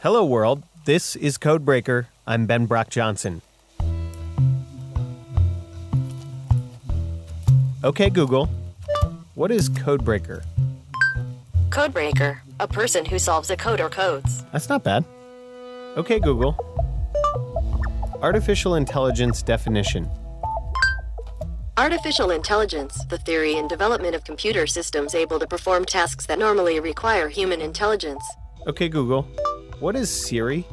Hello, world. This is Codebreaker. I'm Ben Brock Johnson. Okay, Google. What is Codebreaker? Codebreaker, a person who solves a code or codes. That's not bad. Okay, Google. Artificial intelligence definition. Artificial intelligence, the theory and development of computer systems able to perform tasks that normally require human intelligence. Okay, Google. What is Siri?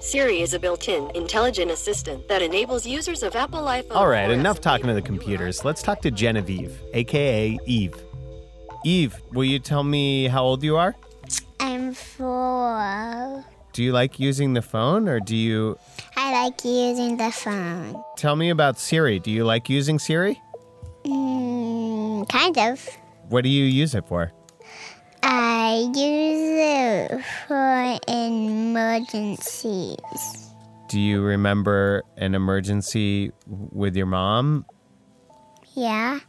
Siri is a built in, intelligent assistant that enables users of Apple iPhone. All right, enough talking to the computers. Let's talk to Genevieve, aka Eve. Eve, will you tell me how old you are? I'm four. Do you like using the phone or do you I like using the phone. tell me about Siri? Do you like using Siri? Mm, kind of. What do you use it for? I use it for emergencies. Do you remember an emergency with your mom? Yeah.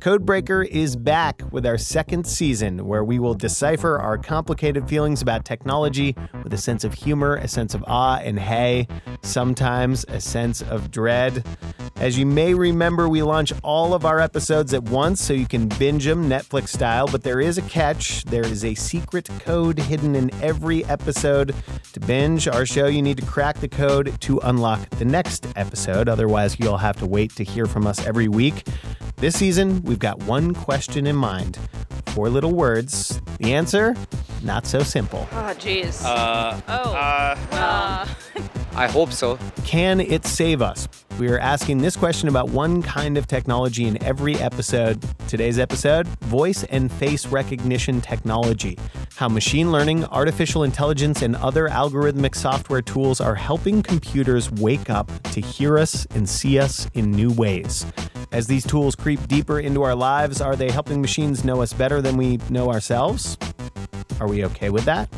Codebreaker is back with our second season where we will decipher our complicated feelings about technology with a sense of humor, a sense of awe, and hey, sometimes a sense of dread. As you may remember, we launch all of our episodes at once so you can binge them Netflix style, but there is a catch. There is a secret code hidden in every episode. To binge our show, you need to crack the code to unlock the next episode. Otherwise, you'll have to wait to hear from us every week. This season, we've got one question in mind. Four little words. The answer? Not so simple. Oh, jeez. Uh, oh. uh, Uh, I hope so. Can it save us? We are asking this question about one kind of technology in every episode. Today's episode voice and face recognition technology. How machine learning, artificial intelligence, and other algorithmic software tools are helping computers wake up to hear us and see us in new ways. As these tools creep deeper into our lives, are they helping machines know us better than we know ourselves? Are we okay with that?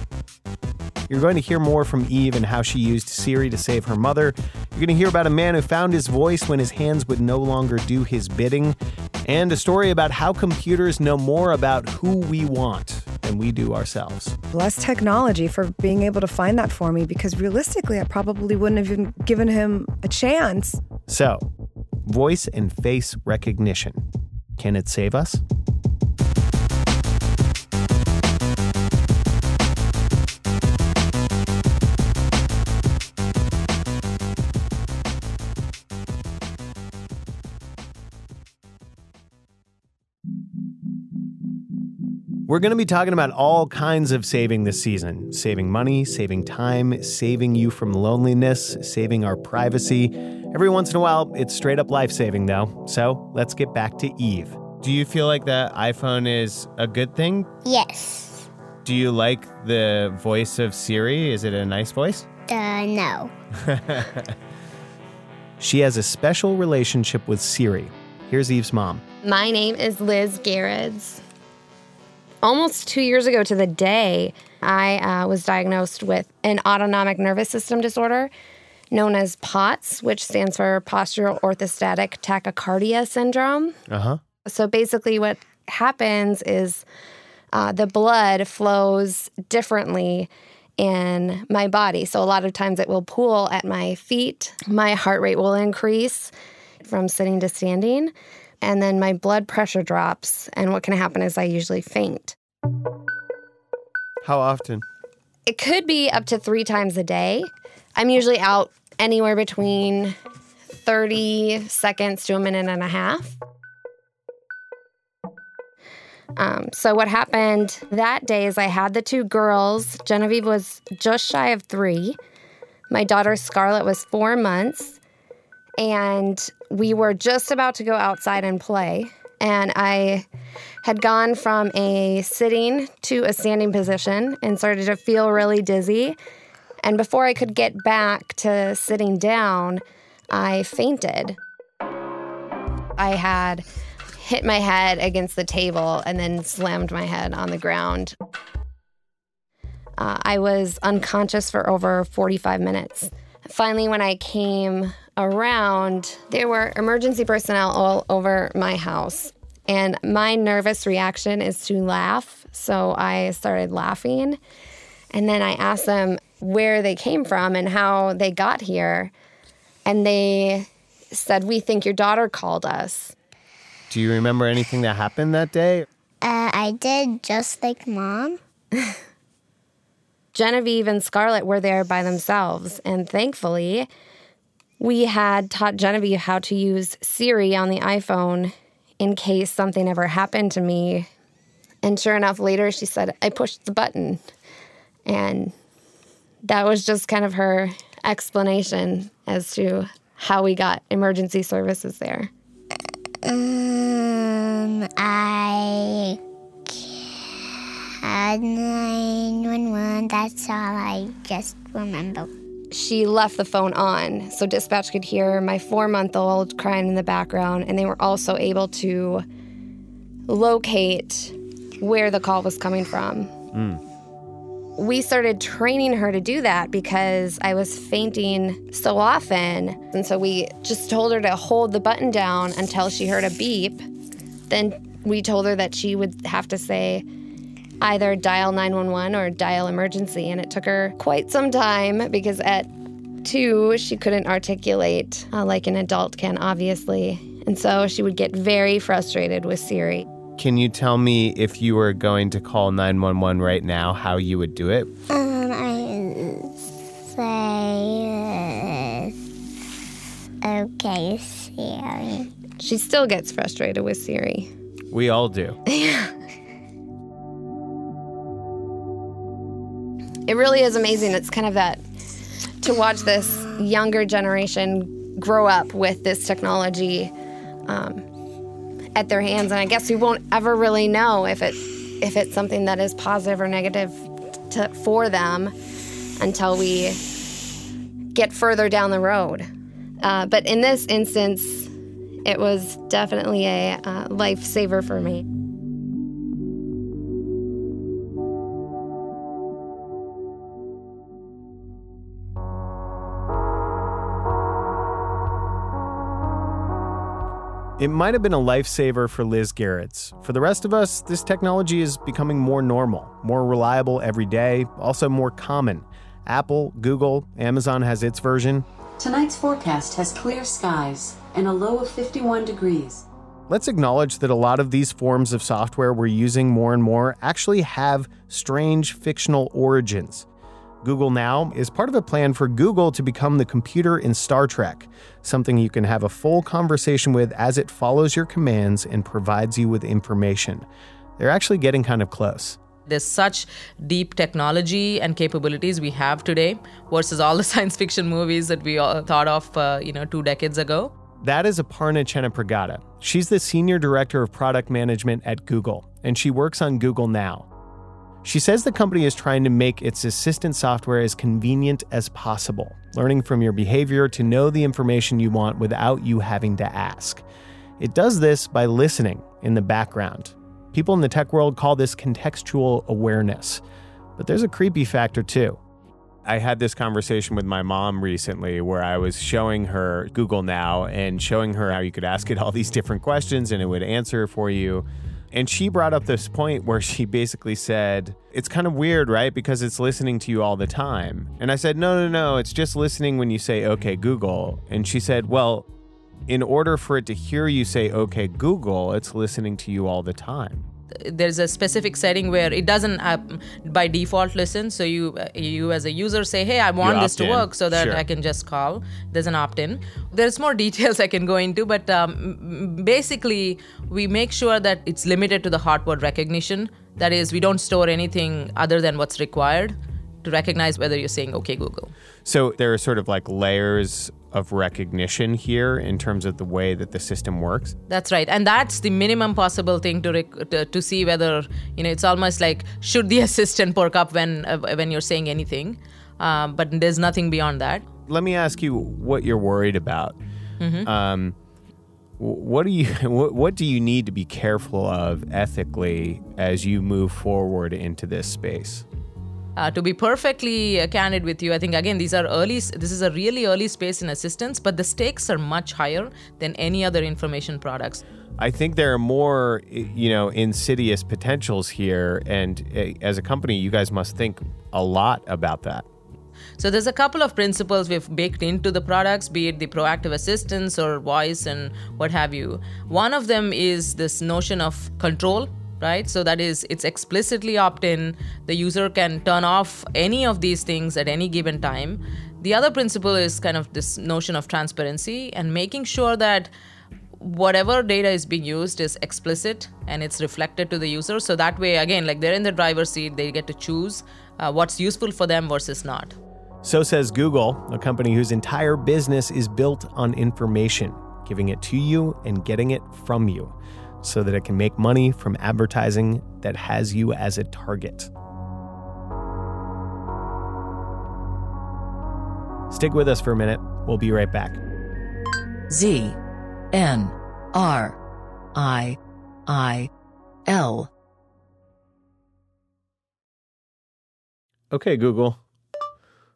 You're going to hear more from Eve and how she used Siri to save her mother. You're going to hear about a man who found his voice when his hands would no longer do his bidding, and a story about how computers know more about who we want than we do ourselves. Bless technology for being able to find that for me because realistically, I probably wouldn't have even given him a chance. So, voice and face recognition. Can it save us? We're going to be talking about all kinds of saving this season saving money, saving time, saving you from loneliness, saving our privacy. Every once in a while, it's straight up life saving, though. So let's get back to Eve. Do you feel like the iPhone is a good thing? Yes. Do you like the voice of Siri? Is it a nice voice? Uh, no. She has a special relationship with Siri. Here's Eve's mom. My name is Liz Garrids. Almost two years ago to the day, I uh, was diagnosed with an autonomic nervous system disorder known as POTS, which stands for postural orthostatic tachycardia syndrome. Uh huh. So basically, what happens is uh, the blood flows differently in my body. So a lot of times it will pool at my feet. My heart rate will increase from sitting to standing. And then my blood pressure drops. And what can happen is I usually faint. How often? It could be up to three times a day. I'm usually out anywhere between 30 seconds to a minute and a half. Um, so, what happened that day is I had the two girls. Genevieve was just shy of three. My daughter Scarlett was four months. And we were just about to go outside and play. And I had gone from a sitting to a standing position and started to feel really dizzy. And before I could get back to sitting down, I fainted. I had hit my head against the table and then slammed my head on the ground. Uh, I was unconscious for over 45 minutes. Finally, when I came around, there were emergency personnel all over my house. And my nervous reaction is to laugh. So I started laughing. And then I asked them where they came from and how they got here. And they said, We think your daughter called us. Do you remember anything that happened that day? Uh, I did just like mom. Genevieve and Scarlett were there by themselves. And thankfully, we had taught Genevieve how to use Siri on the iPhone in case something ever happened to me. And sure enough, later she said, I pushed the button. And that was just kind of her explanation as to how we got emergency services there. Um, I had 911. That's all I just remember. She left the phone on so dispatch could hear my four month old crying in the background, and they were also able to locate where the call was coming from. Hmm. We started training her to do that because I was fainting so often. And so we just told her to hold the button down until she heard a beep. Then we told her that she would have to say either dial 911 or dial emergency. And it took her quite some time because at two, she couldn't articulate uh, like an adult can, obviously. And so she would get very frustrated with Siri. Can you tell me if you were going to call 911 right now, how you would do it? Um, I say, uh, okay, Siri. She still gets frustrated with Siri. We all do. It really is amazing. It's kind of that to watch this younger generation grow up with this technology um, at their hands, and I guess we won't ever really know if it if it's something that is positive or negative to, for them until we get further down the road. Uh, but in this instance, it was definitely a uh, lifesaver for me. It might have been a lifesaver for Liz Gerrits. For the rest of us, this technology is becoming more normal, more reliable every day, also more common. Apple, Google, Amazon has its version. Tonight's forecast has clear skies and a low of 51 degrees. Let's acknowledge that a lot of these forms of software we're using more and more actually have strange fictional origins. Google Now is part of a plan for Google to become the computer in Star Trek, something you can have a full conversation with as it follows your commands and provides you with information. They're actually getting kind of close. There's such deep technology and capabilities we have today versus all the science fiction movies that we all thought of, uh, you know, two decades ago. That is Aparna Chennapragada. She's the Senior Director of Product Management at Google, and she works on Google Now. She says the company is trying to make its assistant software as convenient as possible, learning from your behavior to know the information you want without you having to ask. It does this by listening in the background. People in the tech world call this contextual awareness. But there's a creepy factor too. I had this conversation with my mom recently where I was showing her Google Now and showing her how you could ask it all these different questions and it would answer for you. And she brought up this point where she basically said, It's kind of weird, right? Because it's listening to you all the time. And I said, No, no, no, it's just listening when you say, Okay, Google. And she said, Well, in order for it to hear you say, Okay, Google, it's listening to you all the time. There's a specific setting where it doesn't uh, by default listen. So you you as a user say, "Hey, I want this to in. work," so that Sure. I can just call. There's an opt-in. There's more details I can go into, but um, basically we make sure that it's limited to the hot word recognition. That is, we don't store anything other than what's required to recognize whether you're saying "Okay, Google." So there are sort of like layers of recognition here in terms of the way that the system works. That's right, and that's the minimum possible thing to rec- to, to see whether you know. It's almost like should the assistant perk up when uh, when you're saying anything, um, but there's nothing beyond that. Let me ask you what you're worried about. Um, what do you what, what do you need to be careful of ethically as you move forward into this space? Uh, to be perfectly uh, candid with you, I think again these are early. This is a really early space in assistance, but the stakes are much higher than any other information products. I think there are more, you know, insidious potentials here, and uh, as a company, you guys must think a lot about that. So there's a couple of principles we've baked into the products, be it the proactive assistance or voice and what have you. One of them is this notion of control right? So that is, it's explicitly opt in. The user can turn off any of these things at any given time. The other principle is kind of this notion of transparency and making sure that whatever data is being used is explicit and it's reflected to the user. So that way, again, like they're in the driver's seat, they get to choose uh, what's useful for them versus not. So says Google, a company whose entire business is built on information, giving it to you and getting it from you so that it can make money from advertising that has you as a target. Stick with us for a minute. We'll be right back. Z N R I I L. Okay, Google.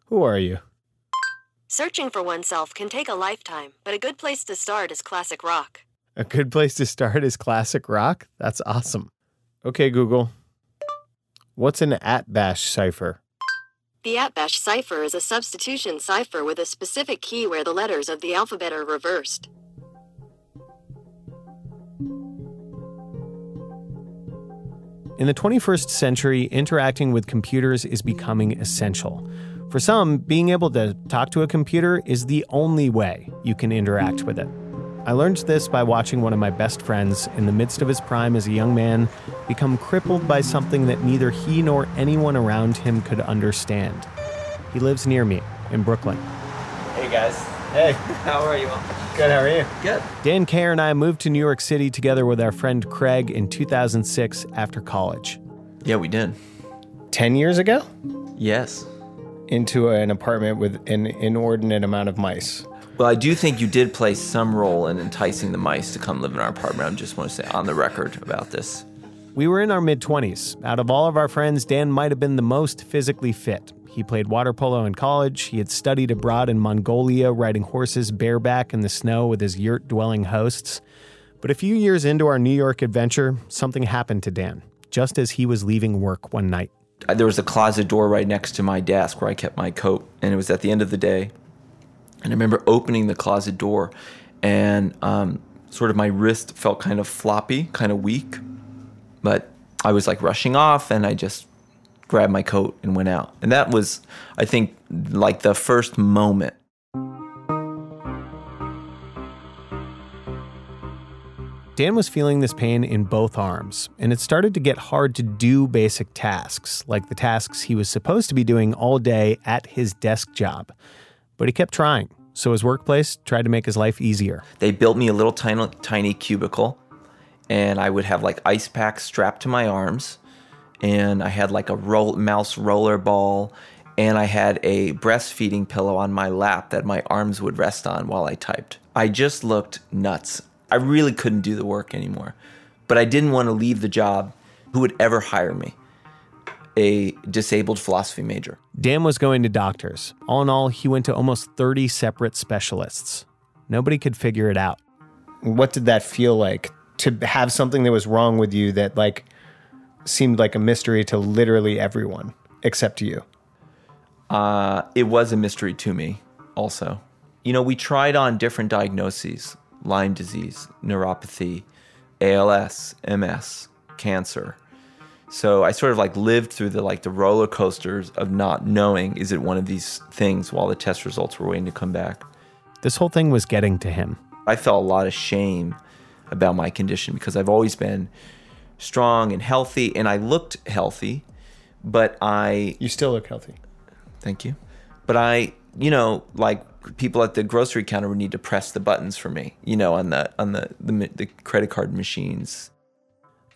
Who are you? Searching for oneself can take a lifetime, but a good place to start is classic rock. A good place to start is classic rock? That's awesome. Okay, Google. What's an atbash cipher? The atbash cipher is a substitution cipher with a specific key where the letters of the alphabet are reversed. In the 21st century, interacting with computers is becoming essential. For some, being able to talk to a computer is the only way you can interact with it. I learned this by watching one of my best friends, in the midst of his prime as a young man, become crippled by something that neither he nor anyone around him could understand. He lives near me in Brooklyn. Hey guys. Hey, How are you all? good. How are you? Good. Dan Kerr and I moved to New York City together with our friend Craig in 2006 after college. Yeah, we did. 10 years ago? Yes. Into an apartment with an inordinate amount of mice. Well, I do think you did play some role in enticing the mice to come live in our apartment. I just want to say on the record about this. We were in our mid 20s. Out of all of our friends, Dan might have been the most physically fit. He played water polo in college. He had studied abroad in Mongolia, riding horses bareback in the snow with his yurt dwelling hosts. But a few years into our New York adventure, something happened to Dan, just as he was leaving work one night. There was a closet door right next to my desk where I kept my coat, and it was at the end of the day. And I remember opening the closet door, and um, sort of my wrist felt kind of floppy, kind of weak. But I was like rushing off, and I just grabbed my coat and went out. And that was, I think, like the first moment Dan was feeling this pain in both arms, and it started to get hard to do basic tasks, like the tasks he was supposed to be doing all day at his desk job. But he kept trying, so his workplace tried to make his life easier. they built me a little tiny, tiny cubicle and i would have like ice packs strapped to my arms and i had like a roll, mouse roller ball and i had a breastfeeding pillow on my lap that my arms would rest on while i typed. I just looked nuts. I really couldn't do the work anymore but i didn't want to leave the job. Who would ever hire me a disabled philosophy major Dan was going to doctors. All in all, he went to almost 30 separate specialists. Nobody could figure it out. What did that feel like to have something that was wrong with you that like seemed like a mystery to literally everyone except you? Uh, it was a mystery to me, also. You know, we tried on different diagnoses Lyme disease, neuropathy, ALS, MS, cancer. So I sort of like lived through the like the roller coasters of not knowing is it one of these things while the test results were waiting to come back. This whole thing was getting to him. I felt a lot of shame about my condition because I've always been strong and healthy and I looked healthy, but I You still look healthy. Thank you. But I, you know, like people at the grocery counter would need to press the buttons for me, you know, on the on the the, the credit card machines.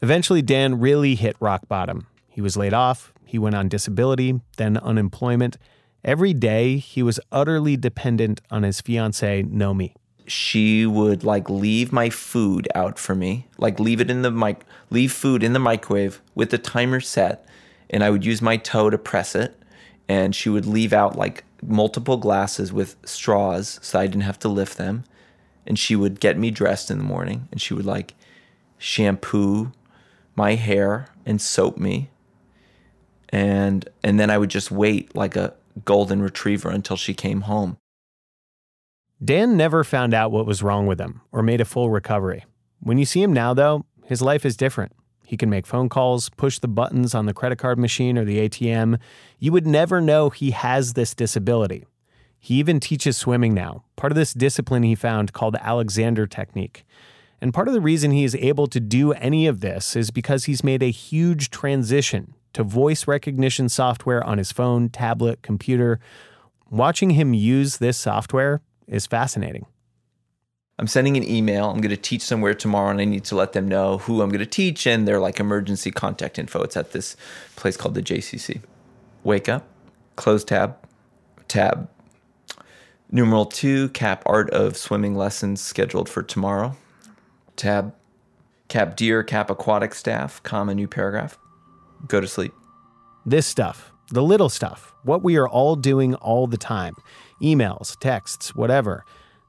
Eventually, Dan really hit rock bottom. He was laid off, he went on disability, then unemployment. Every day, he was utterly dependent on his fiancee, Nomi. She would like leave my food out for me, like leave it in the mic, leave food in the microwave with the timer set, and I would use my toe to press it, and she would leave out like multiple glasses with straws so I didn't have to lift them. And she would get me dressed in the morning, and she would like shampoo my hair and soap me. And and then I would just wait like a golden retriever until she came home. Dan never found out what was wrong with him or made a full recovery. When you see him now, though, his life is different. He can make phone calls, push the buttons on the credit card machine or the ATM. You would never know he has this disability. He even teaches swimming now, part of this discipline he found called the Alexander Technique. And part of the reason he is able to do any of this is because he's made a huge transition to voice recognition software on his phone, tablet, computer. Watching him use this software is fascinating. I'm sending an email. I'm going to teach somewhere tomorrow, and I need to let them know who I'm going to teach and their like emergency contact info. It's at this place called the JCC. Wake up, close tab, tab. Numeral two, cap art of swimming lessons scheduled for tomorrow. Tab, cap deer, cap aquatic staff, comma new paragraph. Go to sleep. This stuff, the little stuff, what we are all doing all the time emails, texts, whatever.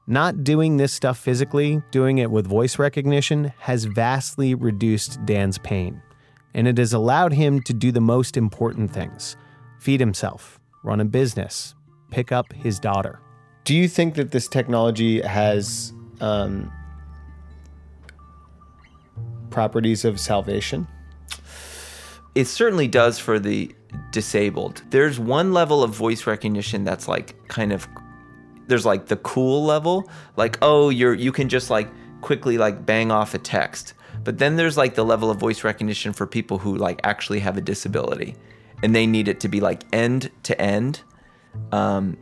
Not doing this stuff physically, doing it with voice recognition, has vastly reduced Dan's pain. And it has allowed him to do the most important things feed himself, run a business, pick up his daughter. Do you think that this technology has um, properties of salvation? It certainly does for the disabled. There's one level of voice recognition that's like kind of there's like the cool level, like oh, you're you can just like quickly like bang off a text. But then there's like the level of voice recognition for people who like actually have a disability and they need it to be like end to end um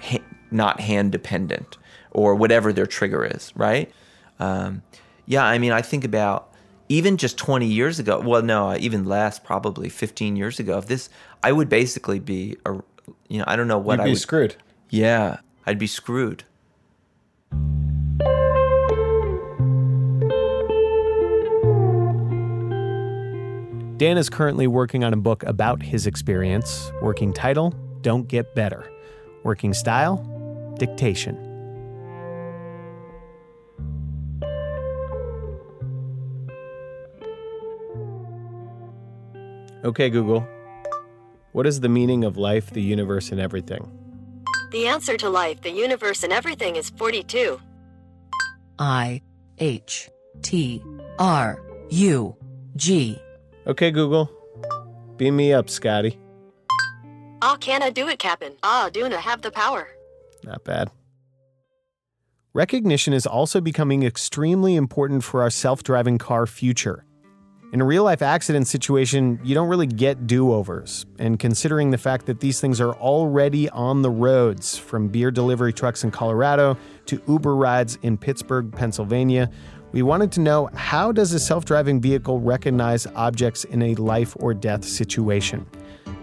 ha- not hand dependent or whatever their trigger is, right? Um, yeah, I mean, I think about even just 20 years ago. Well, no, uh, even less, probably 15 years ago. If this, I would basically be a, you know, I don't know what You'd I be screwed. Yeah, I'd be screwed. Dan is currently working on a book about his experience. Working title Don't Get Better. Working style Dictation. Okay, Google. What is the meaning of life, the universe, and everything? The answer to life, the universe, and everything is 42. I H T R U G. Okay, Google. Beam me up, Scotty. Ah, can I do it, Captain? Ah, do I have the power? Not bad. Recognition is also becoming extremely important for our self driving car future. In a real life accident situation, you don't really get do overs. And considering the fact that these things are already on the roads, from beer delivery trucks in Colorado to Uber rides in Pittsburgh, Pennsylvania, we wanted to know how does a self-driving vehicle recognize objects in a life or death situation?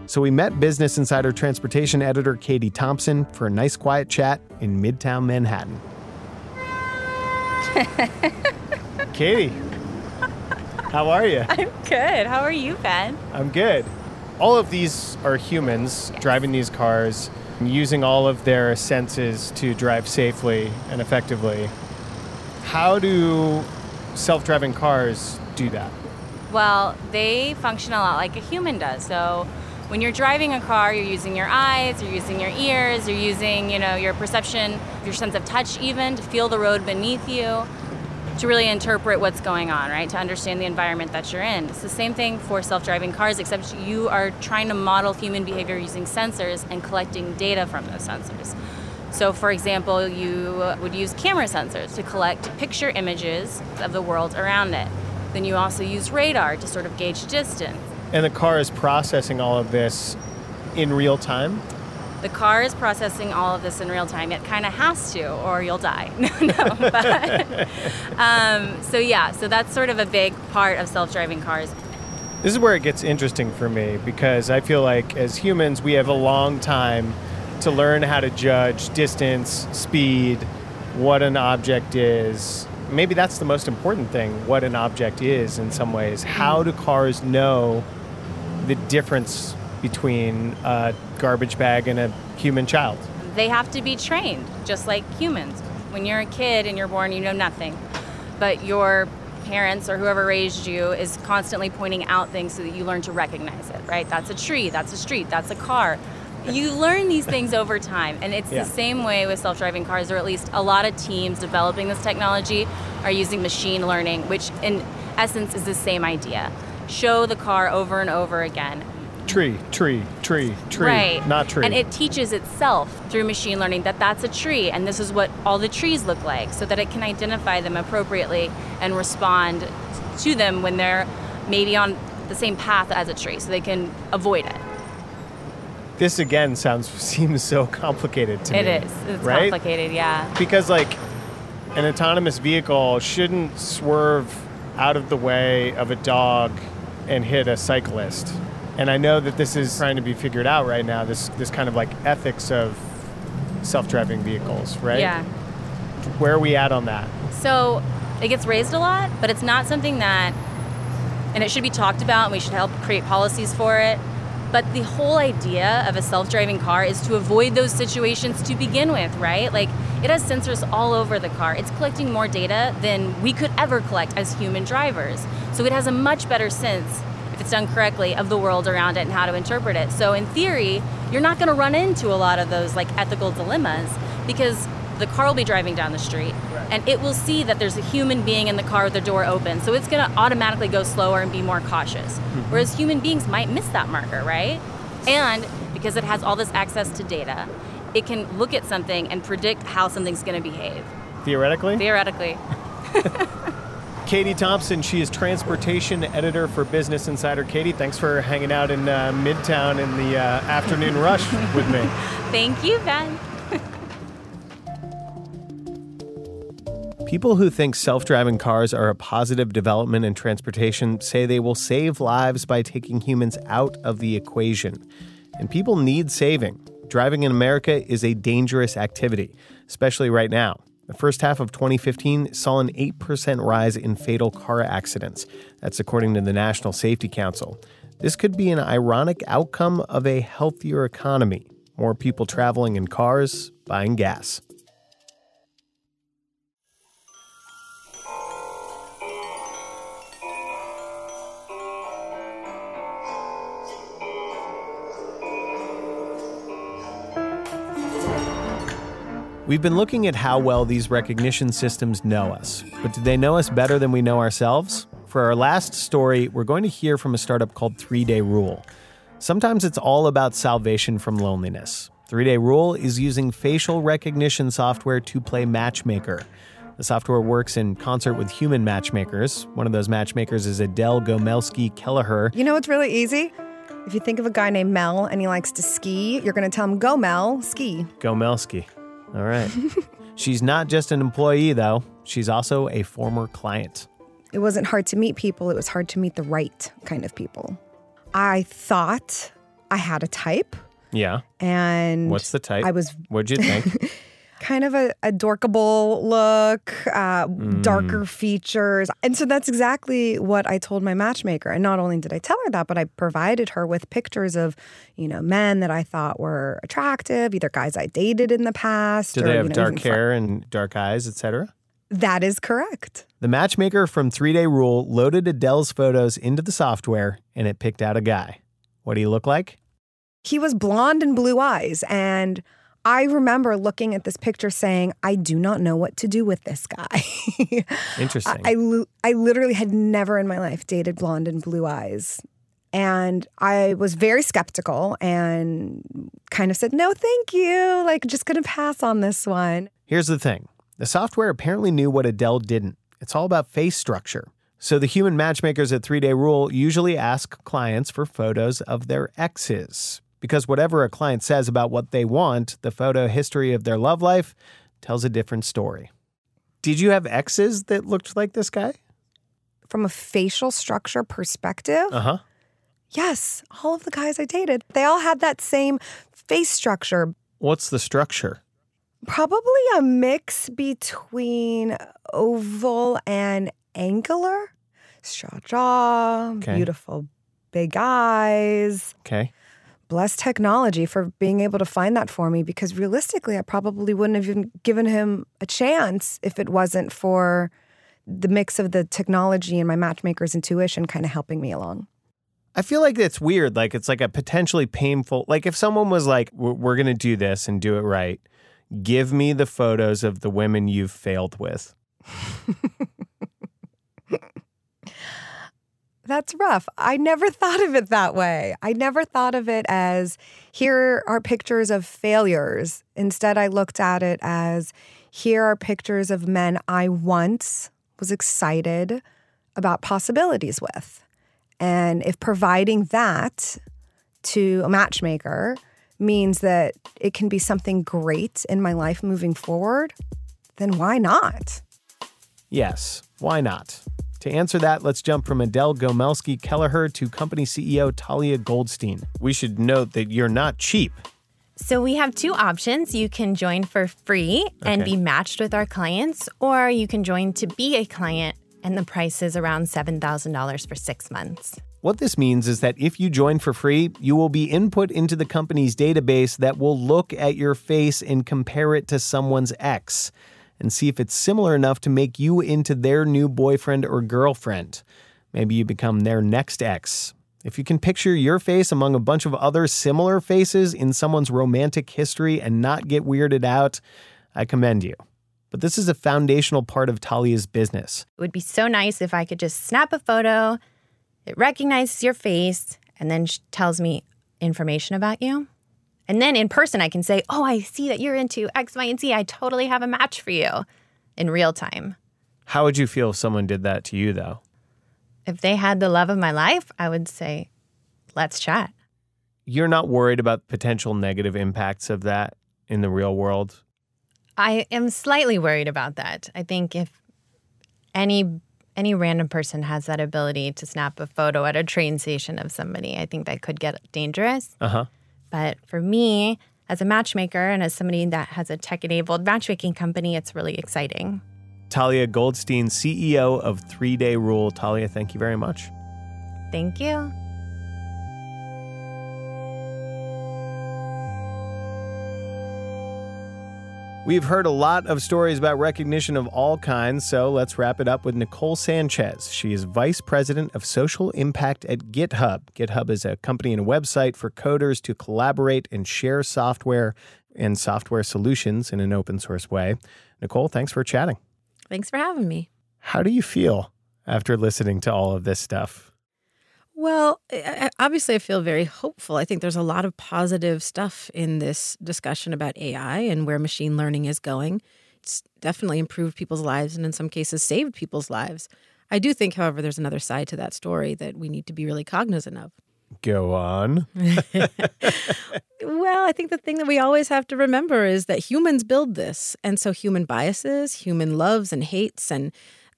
So we met Business Insider transportation editor Katie Thompson for a nice quiet chat in Midtown Manhattan. Katie, how are you? I'm good. How are you, Ben? I'm good. All of these are humans driving these cars, using all of their senses to drive safely and effectively. How do self driving cars do that? Well, they function a lot like a human does. So when you're driving a car, you're using your eyes, you're using your ears, you're using, you know, your perception, your sense of touch even to feel the road beneath you, to really interpret what's going on, right? To understand the environment that you're in. It's the same thing for self-driving cars except you are trying to model human behavior using sensors and collecting data from those sensors. So, for example, you would use camera sensors to collect picture images of the world around it. Then you also use radar to sort of gauge distance. And the car is processing all of this in real time? The car is processing all of this in real time. It kind of has to, or you'll die. no, no. But, um, so, yeah, so that's sort of a big part of self driving cars. This is where it gets interesting for me because I feel like as humans, we have a long time to learn how to judge distance, speed, what an object is. Maybe that's the most important thing what an object is in some ways. How do cars know the difference between a garbage bag and a human child? They have to be trained, just like humans. When you're a kid and you're born, you know nothing. But your parents or whoever raised you is constantly pointing out things so that you learn to recognize it, right? That's a tree, that's a street, that's a car. You learn these things over time. And it's Yeah. the same way with self driving cars, or at least a lot of teams developing this technology are using machine learning, which in essence is the same idea. Show the car over and over again. Tree, tree, tree, tree, Right. not tree. And it teaches itself through machine learning that that's a tree and this is what all the trees look like so that it can identify them appropriately and respond to them when they're maybe on the same path as a tree so they can avoid it. this again sounds seems so complicated to It me. is. It's right? complicated, yeah. Because like an autonomous vehicle shouldn't swerve out of the way of a dog and hit a cyclist. And I know that this is trying to be figured out right now. This this kind of like ethics of self-driving vehicles, right? Yeah. Where are we at on that? So it gets raised a lot, but it's not something that, and it should be talked about, and we should help create policies for it. But the whole idea of a self driving car is to avoid those situations to begin with, right? Like it has sensors all over the car. It's collecting more data than we could ever collect as human drivers. So it has a much better sense, if it's done correctly, of the world around it and how to interpret it. So in theory, you're not going to run into a lot of those like ethical dilemmas because the car will be driving down the street and it will see that there's a human being in the car with the door open. So it's going to automatically go slower and be more cautious. Mm-hmm. Whereas human beings might miss that marker, right? And because it has all this access to data, it can look at something and predict how something's going to behave. Theoretically? Theoretically. Katie Thompson, she is transportation editor for Business Insider. Katie, thanks for hanging out in uh, Midtown in the uh, afternoon rush with me. Thank you, Ben. People who think self driving cars are a positive development in transportation say they will save lives by taking humans out of the equation. And people need saving. Driving in America is a dangerous activity, especially right now. The first half of 2015 saw an 8% rise in fatal car accidents. That's according to the National Safety Council. This could be an ironic outcome of a healthier economy. More people traveling in cars, buying gas. We've been looking at how well these recognition systems know us, but do they know us better than we know ourselves? For our last story, we're going to hear from a startup called Three Day Rule. Sometimes it's all about salvation from loneliness. Three Day Rule is using facial recognition software to play matchmaker. The software works in concert with human matchmakers. One of those matchmakers is Adele Gomelski Kelleher. You know what's really easy? If you think of a guy named Mel and he likes to ski, you're going to tell him, go Mel, ski. Gomelski. All right. She's not just an employee, though, she's also a former client. It wasn't hard to meet people, it was hard to meet the right kind of people. I thought I had a type, Yeah. and What's the type? I was What'd you think? kind of a, a dorkable look, uh, Mm. darker features. And so that's exactly what I told my matchmaker. And not only did I tell her that, but I provided her with pictures of, you know, men that I thought were attractive, either guys I dated in the past. Do or, they you have know, dark hair and dark eyes, etc.? That is correct. The matchmaker from Three Day Rule loaded Adele's photos into the software and it picked out a guy. What do you look like? He was blonde and blue eyes. And I remember looking at this picture saying, I do not know what to do with this guy. Interesting. I, I, I literally had never in my life dated blonde and blue eyes. And I was very skeptical and kind of said, no, thank you. Like, just going to pass on this one. Here's the thing the software apparently knew what Adele didn't. It's all about face structure. So the human matchmakers at Three Day Rule usually ask clients for photos of their exes. Because whatever a client says about what they want, the photo history of their love life tells a different story. Did you have exes that looked like this guy? From a facial structure perspective, Uh huh. yes, all of the guys I dated, they all had that same face structure. What's the structure? Probably a mix between oval and angular. Straw jaw, Okay. beautiful big eyes. Okay. Bless technology for being able to find that for me because realistically, I probably wouldn't have even given him a chance if it wasn't for the mix of the technology and my matchmaker's intuition kind of helping me along. I feel like it's weird. Like it's like a potentially painful. Like if someone was like, "We're, we're going to do this and do it right," give me the photos of the women you've failed with. That's rough. I never thought of it that way. I never thought of it as here are pictures of failures. Instead, I looked at it as here are pictures of men I once was excited about possibilities with. And if providing that to a matchmaker means that it can be something great in my life moving forward, then why not? Yes, why not? To answer that, let's jump from Adele Gomelski Kelleher to company CEO Talia Goldstein. We should note that you're not cheap. So we have two options. You can join for free and Okay. be matched with our clients, or you can join to be a client, and the price is around $7,000 for six months. What this means is that if you join for free, you will be input into the company's database that will look at your face and compare it to someone's ex and see if it's similar enough to make you into their new boyfriend or girlfriend. Maybe you become their next ex. If you can picture your face among a bunch of other similar faces in someone's romantic history and not get weirded out, I commend you. But this is a foundational part of Talia's business. It would be so nice if I could just snap a photo, it recognizes your face, and then tells me information about you. And then in person, I can say, Oh, I see that you're into X, Y, and Z. I totally have a match for you in real time. How would you feel if someone did that to you, though? If they had the love of my life, I would say, Let's chat. you're not worried about potential negative impacts of that in the real world. I am slightly worried about that. I think if any any random person has that ability to snap a photo at a train station of somebody, I think that could get dangerous. Uh huh. But for me, as a matchmaker and as somebody that has a tech enabled matchmaking company, it's really exciting. Talia Goldstein, CEO of Three Day Rule. Talia, thank you very much. Thank you. We've heard a lot of stories about recognition of all kinds, so let's wrap it up with Nicole Sanchez. She is Vice President of Social Impact at GitHub. GitHub is a company and a website for coders to collaborate and share software and software solutions in an open source way. Nicole, thanks for chatting. Thanks for having me. How do you feel after listening to all of this stuff? Well, obviously, I feel very hopeful. I think there's a lot of positive stuff in this discussion about AI and where machine learning is going. It's definitely improved people's lives and, in some cases, saved people's lives. I do think, however, there's another side to that story that we need to be really cognizant of. Go on. Well, I think the thing that we always have to remember is that humans build this. And so human biases, human loves and hates, and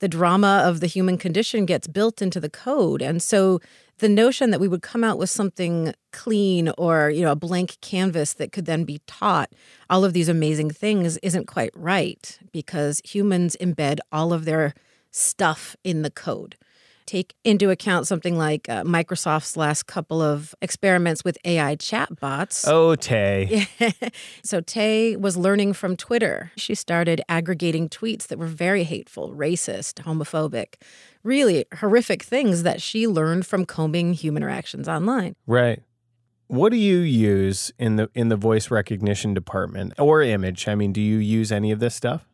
the drama of the human condition gets built into the code. And so the notion that we would come out with something clean or, you know, a blank canvas that could then be taught all of these amazing things isn't quite right because humans embed all of their stuff in the code take into account something like uh, Microsoft's last couple of experiments with AI chatbots. Oh, Tay. so Tay was learning from Twitter. She started aggregating tweets that were very hateful, racist, homophobic, really horrific things that she learned from combing human interactions online. Right. What do you use in the in the voice recognition department or image? I mean, do you use any of this stuff?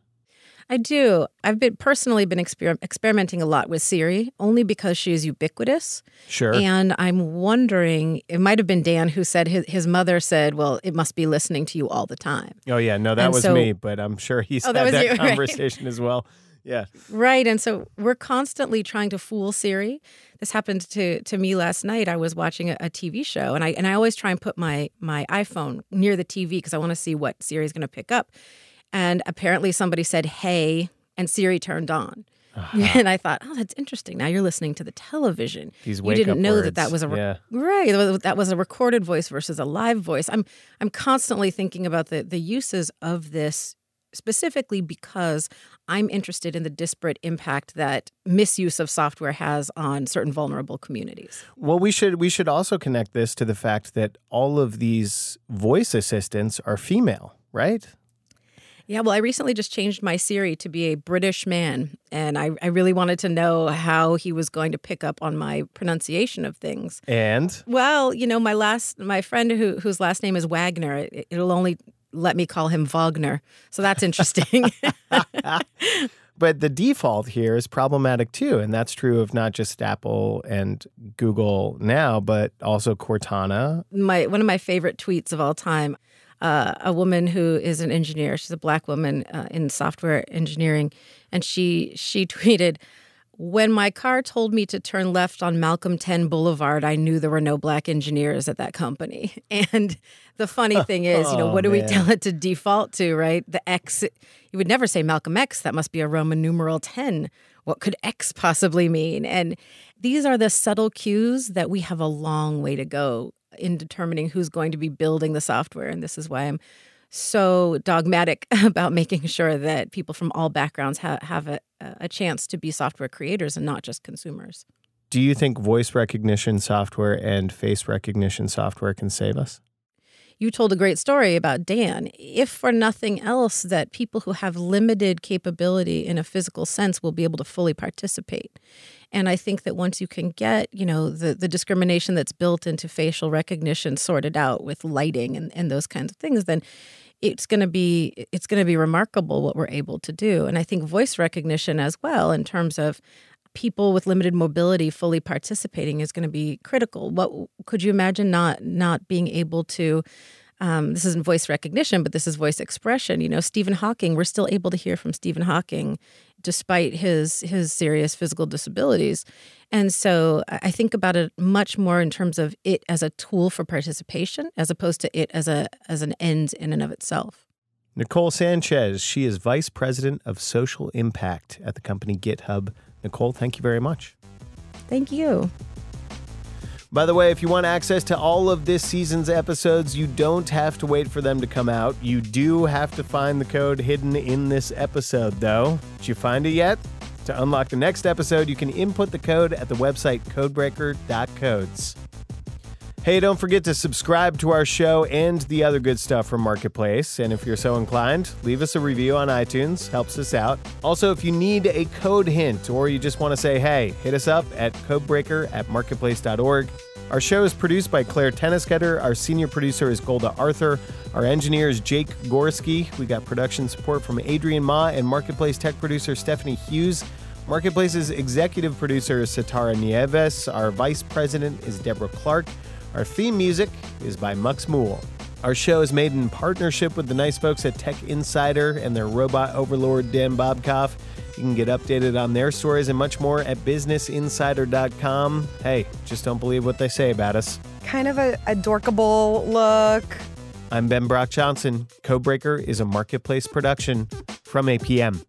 I do. I've been personally been exper- experimenting a lot with Siri only because she is ubiquitous. Sure. And I'm wondering, it might have been Dan who said his, his mother said, well, it must be listening to you all the time. Oh yeah, no, that And was so- me, but I'm sure he's Oh, had was that you, right. conversation as well. Yeah. Right. And so we're constantly trying to fool Siri. This happened to to me last night. I was watching a, a TV show and I and I always try and put my my iPhone near the TV because I want to see what Siri is going to pick up. And apparently somebody said, "Hey," and Siri turned on. Uh-huh. And I thought, "Oh, that's interesting. Now you're listening to the television. These you didn't know that that was a re- Yeah. right. That was a recorded voice versus a live voice. I'm I'm constantly thinking about the the uses of this specifically because I'm interested in the disparate impact that misuse of software has on certain vulnerable communities. Well, we should we should also connect this to the fact that all of these voice assistants are female, right? Yeah, well, I recently just changed my Siri to be a British man, and I, I really wanted to know how he was going to pick up on my pronunciation of things. And Well, you know, my last my friend who whose last name is Wagner, it, it'll only let me call him Wagner, so that's interesting. but the default here is problematic too, and that's true of not just Apple and Google now, but also Cortana. my one of my favorite tweets of all time. Uh, a woman who is an engineer. She's a black woman uh, in software engineering, and she she tweeted, "When my car told me to turn left on Malcolm 10 Boulevard, I knew there were no black engineers at that company." And the funny thing is, you know, Oh, what do we tell it to default to? Right, the X. You would never say Malcolm X. That must be a Roman numeral 10. What could X possibly mean? And these are the subtle cues that we have a long way to go in determining who's going to be building the software. And this is why I'm so dogmatic about making sure that people from all backgrounds ha- have a, a chance to be software creators and not just consumers. Do you think voice recognition software and face recognition software can save us? You told a great story about Dan. If for nothing else, that people who have limited capability in a physical sense will be able to fully participate. And I think that once you can get, you know, the, the discrimination that's built into facial recognition sorted out with lighting and, and those kinds of things, then it's going to be it's going to be remarkable what we're able to do. And I think voice recognition as well in terms of people with limited mobility fully participating is going to be critical. What could you imagine not not being able to um, this isn't voice recognition, but this is voice expression. You know, Stephen Hawking, we're still able to hear from Stephen Hawking despite his his serious physical disabilities. And so I I think about it much more in terms of it as a tool for participation as opposed to it as a as an end in and of itself. Nicole Sanchez, she is Vice President of Social Impact at the company GitHub. Nicole, thank you very much. Thank you. By the way, if you want access to all of this season's episodes, you don't have to wait for them to come out. You do have to find the code hidden in this episode, though. Did you find it yet? To unlock the next episode, you can input the code at the website codebreaker.codes. Hey, don't forget to subscribe to our show and the other good stuff from Marketplace. And if you're so inclined, leave us a review on iTunes, helps us out. Also, if you need a code hint or you just want to say, hey, hit us up at codebreaker at marketplace.org. Our show is produced by Claire Toeniskoetter. Our senior producer is Golda Arthur. Our engineer is Jake Gorski. We got production support from Adrian Ma and Marketplace tech producer Stephanie Hughes. Marketplace's executive producer is Satara Nieves. Our vice president is Deborah Clark. Our theme music is by Mux Mool. Our show is made in partnership with the nice folks at Tech Insider and their robot overlord Dan Bobkoff. You can get updated on their stories and much more at businessinsider.com. Hey, just don't believe what they say about us. Kind of a, a dorkable look. I'm Ben Brock Johnson. Codebreaker is a marketplace production from APM.